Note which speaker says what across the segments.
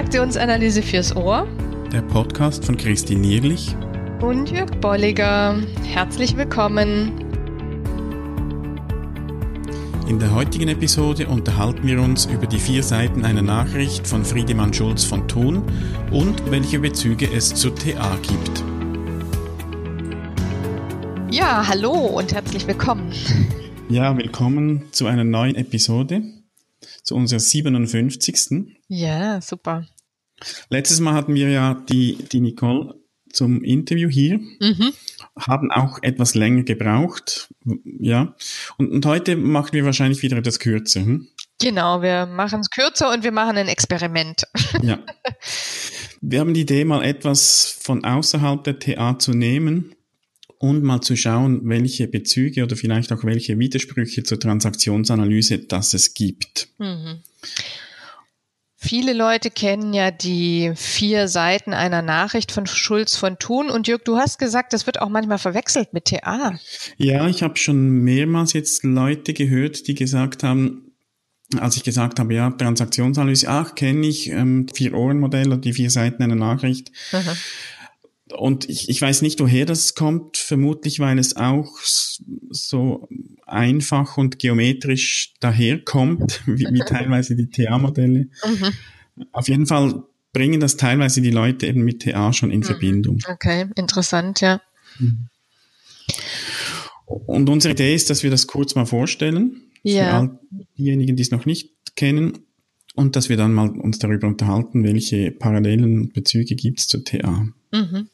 Speaker 1: Transaktionsanalyse fürs Ohr.
Speaker 2: Der Podcast von Christine Nierlich
Speaker 1: und Jörg Bolliger. Herzlich willkommen.
Speaker 2: In der heutigen Episode unterhalten wir uns über die vier Seiten einer Nachricht von Friedemann Schulz von Thun und welche Bezüge es zur TA gibt.
Speaker 1: Ja, hallo und herzlich willkommen.
Speaker 2: Ja, willkommen zu einer neuen Episode, zu unserer 57.
Speaker 1: Ja, super.
Speaker 2: Letztes Mal hatten wir ja die, die Nicole zum Interview hier, mhm. haben auch etwas länger gebraucht, ja. Und, und heute machen wir wahrscheinlich wieder etwas kürzer. Hm?
Speaker 1: Genau, wir machen es kürzer und wir machen ein Experiment.
Speaker 2: Ja. Wir haben die Idee, mal etwas von außerhalb der TA zu nehmen und mal zu schauen, welche Bezüge oder vielleicht auch welche Widersprüche zur Transaktionsanalyse das es gibt. Mhm.
Speaker 1: Viele Leute kennen ja die vier Seiten einer Nachricht von Schulz von Thun. Und Jörg, du hast gesagt, das wird auch manchmal verwechselt mit TA.
Speaker 2: Ja, ich habe schon mehrmals jetzt Leute gehört, die gesagt haben, als ich gesagt habe, ja, Transaktionsanalyse, ach, kenne ich, ähm, Vier-Ohren-Modell oder die vier Seiten einer Nachricht. Mhm. Und ich, ich weiß nicht, woher das kommt, vermutlich, weil es auch so einfach und geometrisch daherkommt, wie, wie teilweise die TA-Modelle. Mhm. Auf jeden Fall bringen das teilweise die Leute eben mit TA schon in mhm. Verbindung.
Speaker 1: Okay, interessant, ja. Mhm.
Speaker 2: Und unsere Idee ist, dass wir das kurz mal vorstellen. Ja. Für all diejenigen, die es noch nicht kennen. Und dass wir dann mal uns darüber unterhalten, welche parallelen Bezüge gibt es zur TA. Mhm.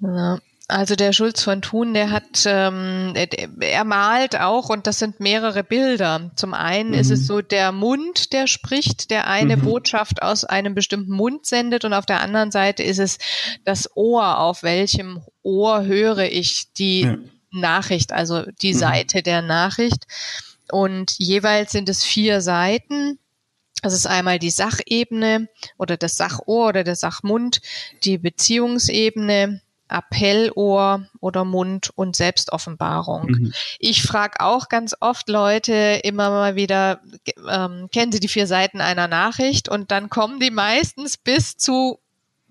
Speaker 1: Ja. Also der Schulz von Thun, der hat, ähm, er malt auch und das sind mehrere Bilder. Zum einen mhm. ist es mhm. so der Mund, der spricht, der eine mhm. Botschaft aus einem bestimmten Mund sendet und auf der anderen Seite ist es das Ohr, auf welchem Ohr höre ich die ja. Nachricht, also die mhm. Seite der Nachricht. Und jeweils sind es vier Seiten das ist einmal die Sachebene oder das Sachohr oder der Sachmund, die Beziehungsebene, Appellohr oder Mund und Selbstoffenbarung. Mhm. Ich frage auch ganz oft Leute immer mal wieder, ähm, kennen Sie die vier Seiten einer Nachricht? Und dann kommen die meistens bis zu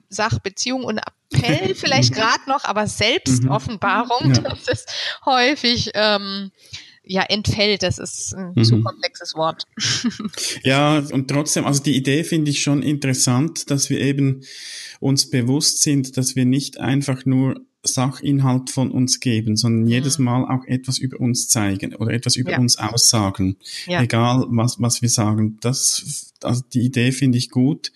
Speaker 1: Sachbeziehung und Appell vielleicht gerade noch, aber Selbstoffenbarung, mhm. ja. das ist häufig ähm, ja, entfällt. Das ist ein mhm. zu komplexes Wort.
Speaker 2: ja, und trotzdem, also die Idee finde ich schon interessant, dass wir eben uns bewusst sind, dass wir nicht einfach nur Sachinhalt von uns geben, sondern mhm. jedes Mal auch etwas über uns zeigen oder etwas über ja. uns aussagen. Ja. Egal, was, was wir sagen. Das, also die Idee finde ich gut.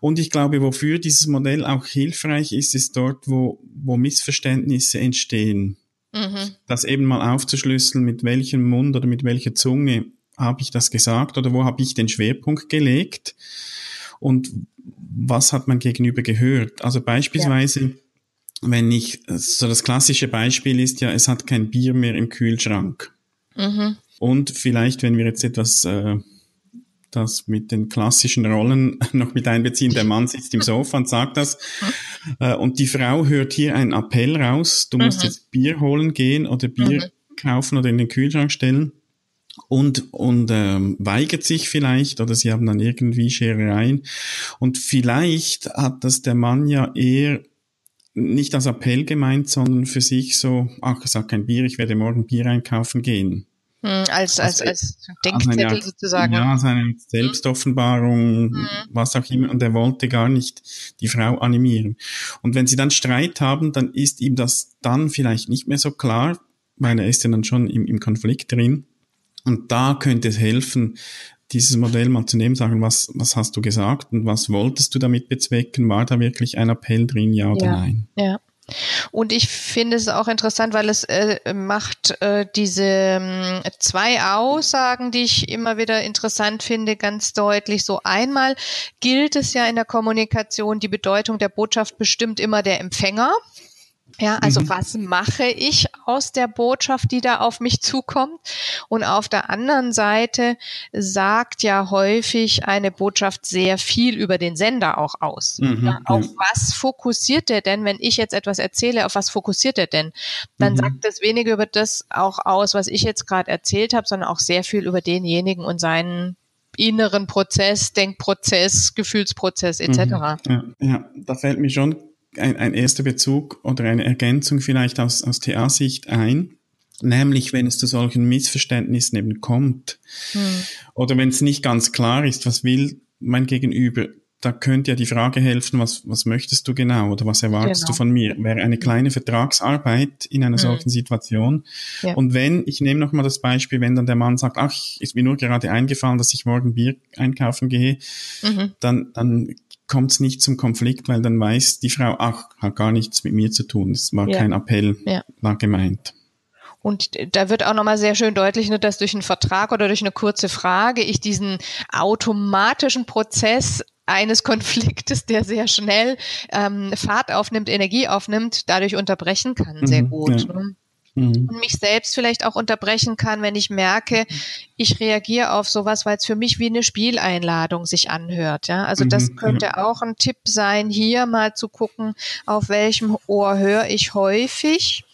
Speaker 2: Und ich glaube, wofür dieses Modell auch hilfreich ist, ist dort, wo, wo Missverständnisse entstehen. Mhm. Das eben mal aufzuschlüsseln, mit welchem Mund oder mit welcher Zunge habe ich das gesagt oder wo habe ich den Schwerpunkt gelegt und was hat man gegenüber gehört. Also beispielsweise, ja. wenn ich, so das klassische Beispiel ist ja, es hat kein Bier mehr im Kühlschrank. Mhm. Und vielleicht, wenn wir jetzt etwas äh, das mit den klassischen Rollen noch mit einbeziehen. Der Mann sitzt im Sofa und sagt das. Äh, und die Frau hört hier einen Appell raus. Du musst mhm. jetzt Bier holen gehen oder Bier mhm. kaufen oder in den Kühlschrank stellen. Und, und ähm, weigert sich vielleicht oder sie haben dann irgendwie Scherereien. Und vielleicht hat das der Mann ja eher nicht als Appell gemeint, sondern für sich so, ach, ich sag kein Bier, ich werde morgen Bier einkaufen gehen.
Speaker 1: Hm, als, als, als Denkzettel also sozusagen.
Speaker 2: Ja, seine Selbstoffenbarung, mhm. was auch immer. Und er wollte gar nicht die Frau animieren. Und wenn sie dann Streit haben, dann ist ihm das dann vielleicht nicht mehr so klar, weil er ist ja dann schon im, im Konflikt drin. Und da könnte es helfen, dieses Modell mal zu nehmen, sagen, was, was hast du gesagt und was wolltest du damit bezwecken? War da wirklich ein Appell drin, ja oder
Speaker 1: ja,
Speaker 2: nein?
Speaker 1: Ja. Und ich finde es auch interessant, weil es äh, macht äh, diese äh, zwei Aussagen, die ich immer wieder interessant finde, ganz deutlich. So einmal gilt es ja in der Kommunikation, die Bedeutung der Botschaft bestimmt immer der Empfänger. Ja, also mhm. was mache ich aus der Botschaft, die da auf mich zukommt? Und auf der anderen Seite sagt ja häufig eine Botschaft sehr viel über den Sender auch aus. Mhm, ja, auf was fokussiert er denn, wenn ich jetzt etwas erzähle, auf was fokussiert er denn? Dann mhm. sagt es weniger über das auch aus, was ich jetzt gerade erzählt habe, sondern auch sehr viel über denjenigen und seinen inneren Prozess, Denkprozess, Gefühlsprozess etc. Mhm.
Speaker 2: Ja, ja, da fällt mir schon ein, ein erster Bezug oder eine Ergänzung vielleicht aus, aus TA-Sicht ein. Nämlich, wenn es zu solchen Missverständnissen eben kommt hm. oder wenn es nicht ganz klar ist, was will mein Gegenüber, da könnte ja die Frage helfen, was, was möchtest du genau oder was erwartest genau. du von mir? Wäre eine kleine Vertragsarbeit in einer hm. solchen Situation. Ja. Und wenn, ich nehme nochmal das Beispiel, wenn dann der Mann sagt, ach, ist mir nur gerade eingefallen, dass ich morgen Bier einkaufen gehe, mhm. dann, dann kommt es nicht zum Konflikt, weil dann weiß die Frau, ach, hat gar nichts mit mir zu tun. Es war ja. kein Appell, ja. war gemeint.
Speaker 1: Und da wird auch nochmal sehr schön deutlich, ne, dass durch einen Vertrag oder durch eine kurze Frage ich diesen automatischen Prozess eines Konfliktes, der sehr schnell ähm, Fahrt aufnimmt, Energie aufnimmt, dadurch unterbrechen kann, sehr mhm, gut. Ja. Ne? Mhm. und mich selbst vielleicht auch unterbrechen kann, wenn ich merke, ich reagiere auf sowas, weil es für mich wie eine Spieleinladung sich anhört. Ja, also das mhm. könnte auch ein Tipp sein, hier mal zu gucken, auf welchem Ohr höre ich häufig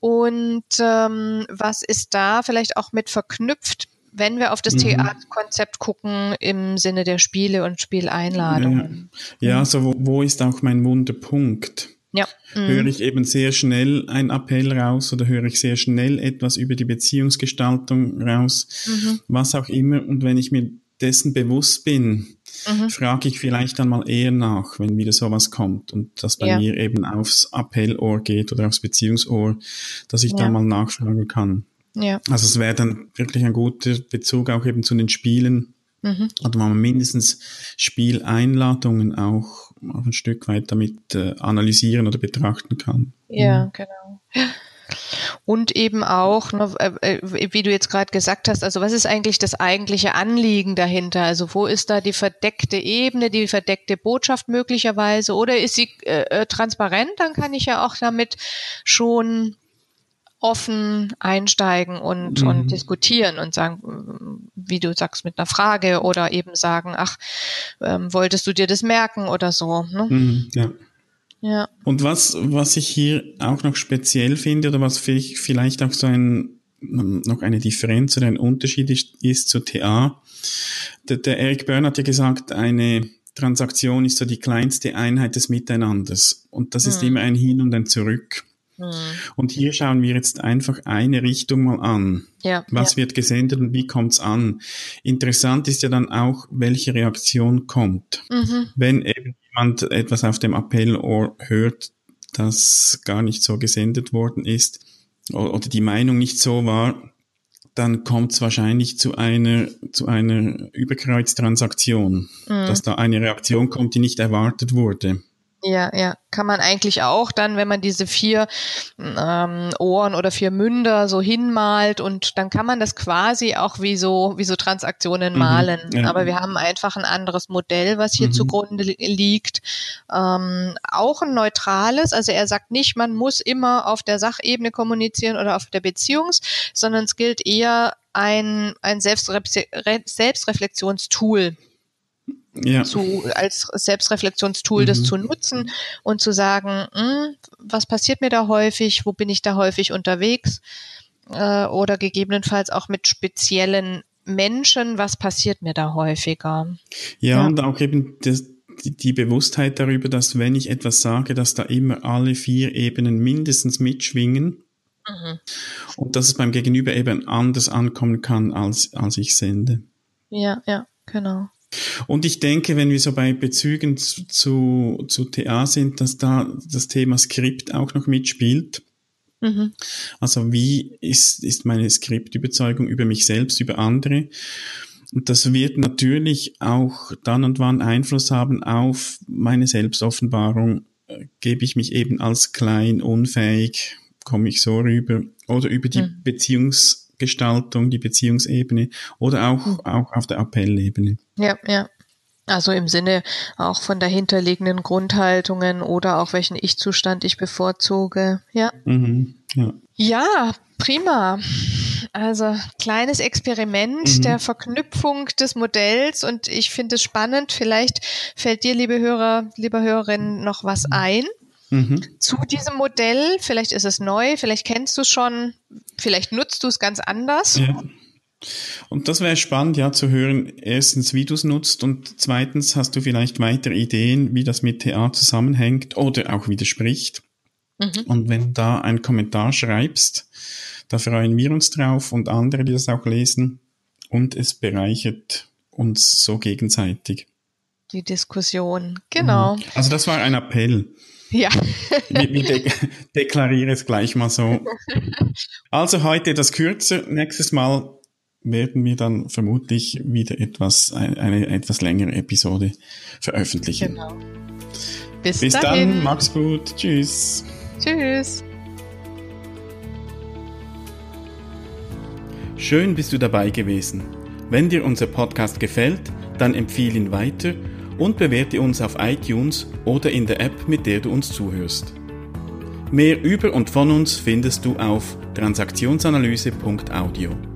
Speaker 1: und ähm, was ist da vielleicht auch mit verknüpft wenn wir auf das mhm. Theaterkonzept gucken im Sinne der Spiele und Spieleinladungen.
Speaker 2: Ja, ja also wo, wo ist auch mein Wunderpunkt? Ja. Mhm. Höre ich eben sehr schnell einen Appell raus oder höre ich sehr schnell etwas über die Beziehungsgestaltung raus, mhm. was auch immer. Und wenn ich mir dessen bewusst bin, mhm. frage ich vielleicht dann mal eher nach, wenn wieder sowas kommt und das bei ja. mir eben aufs Appellohr geht oder aufs Beziehungsohr, dass ich ja. da mal nachfragen kann. Ja. Also es wäre dann wirklich ein guter Bezug auch eben zu den Spielen, Mhm. Oder man mindestens Spieleinladungen auch ein Stück weit damit äh, analysieren oder betrachten kann.
Speaker 1: Ja, mhm. genau. Und eben auch, ne, äh, wie du jetzt gerade gesagt hast, also was ist eigentlich das eigentliche Anliegen dahinter? Also wo ist da die verdeckte Ebene, die verdeckte Botschaft möglicherweise? Oder ist sie äh, äh transparent? Dann kann ich ja auch damit schon offen einsteigen und, mhm. und diskutieren und sagen, wie du sagst, mit einer Frage oder eben sagen, ach, ähm, wolltest du dir das merken oder so. Ne? Mhm,
Speaker 2: ja. ja. Und was, was ich hier auch noch speziell finde oder was vielleicht auch so ein noch eine Differenz oder ein Unterschied ist, ist zu TA. Der, der Eric Byrne hat ja gesagt, eine Transaktion ist so die kleinste Einheit des Miteinanders. Und das mhm. ist immer ein Hin und ein Zurück. Hm. Und hier schauen wir jetzt einfach eine Richtung mal an. Ja, Was ja. wird gesendet und wie kommt's an? Interessant ist ja dann auch, welche Reaktion kommt. Mhm. Wenn eben jemand etwas auf dem Appellohr hört, das gar nicht so gesendet worden ist oder die Meinung nicht so war, dann kommt es wahrscheinlich zu einer, zu einer Überkreuztransaktion, mhm. dass da eine Reaktion kommt, die nicht erwartet wurde.
Speaker 1: Ja, ja, kann man eigentlich auch dann, wenn man diese vier ähm, Ohren oder vier Münder so hinmalt und dann kann man das quasi auch wie so wie so Transaktionen mhm, malen. Ja. Aber wir haben einfach ein anderes Modell, was hier mhm. zugrunde liegt. Ähm, auch ein neutrales. Also er sagt nicht, man muss immer auf der Sachebene kommunizieren oder auf der Beziehungs, sondern es gilt eher ein ein Selbstre Selbstreflexionstool ja. zu, als Selbstreflexionstool mhm. das zu nutzen und zu sagen, mh, hm, was passiert mir da häufig, wo bin ich da häufig unterwegs äh, oder gegebenenfalls auch mit speziellen Menschen, was passiert mir da häufiger.
Speaker 2: Ja, ja. und auch eben das, die, die Bewusstheit darüber, dass wenn ich etwas sage, dass da immer alle vier Ebenen mindestens mitschwingen. Mhm. Und dass es beim Gegenüber eben anders ankommen kann, als, als ich sende.
Speaker 1: Ja, ja, genau.
Speaker 2: Und ich denke, wenn wir so bei Bezügen zu, zu, zu TA sind, dass da das Thema Skript auch noch mitspielt. Mhm. Also wie ist, ist meine Skriptüberzeugung über mich selbst, über andere? Und das wird natürlich auch dann und wann Einfluss haben auf meine Selbstoffenbarung. Gebe ich mich eben als klein, unfähig, komme ich so rüber oder über die mhm. Beziehungs Gestaltung, die Beziehungsebene oder auch, mhm. auch auf der Appellebene.
Speaker 1: Ja, ja. Also im Sinne auch von dahinterliegenden Grundhaltungen oder auch welchen Ich-Zustand ich bevorzuge. Ja. Mhm, ja. ja, prima. Also kleines Experiment mhm. der Verknüpfung des Modells und ich finde es spannend. Vielleicht fällt dir, liebe Hörer, liebe Hörerinnen, noch was ein mhm. zu diesem Modell. Vielleicht ist es neu, vielleicht kennst du es schon, vielleicht nutzt du es ganz anders. Ja.
Speaker 2: Und das wäre spannend, ja, zu hören, erstens, wie du es nutzt und zweitens, hast du vielleicht weitere Ideen, wie das mit TA zusammenhängt oder auch widerspricht. Mhm. Und wenn da einen Kommentar schreibst, da freuen wir uns drauf und andere, die das auch lesen. Und es bereichert uns so gegenseitig.
Speaker 1: Die Diskussion, genau.
Speaker 2: Mhm. Also das war ein Appell.
Speaker 1: Ja.
Speaker 2: ich de deklariere es gleich mal so. Also heute das kürzer. Nächstes Mal werden wir dann vermutlich wieder etwas, eine, etwas längere Episode veröffentlichen. Genau. Bis, Bis dann, mach's gut. Tschüss.
Speaker 1: Tschüss.
Speaker 2: Schön bist du dabei gewesen. Wenn dir unser Podcast gefällt, dann empfehle ihn weiter und bewerte uns auf iTunes oder in der App, mit der du uns zuhörst. Mehr über und von uns findest du auf transaktionsanalyse.audio.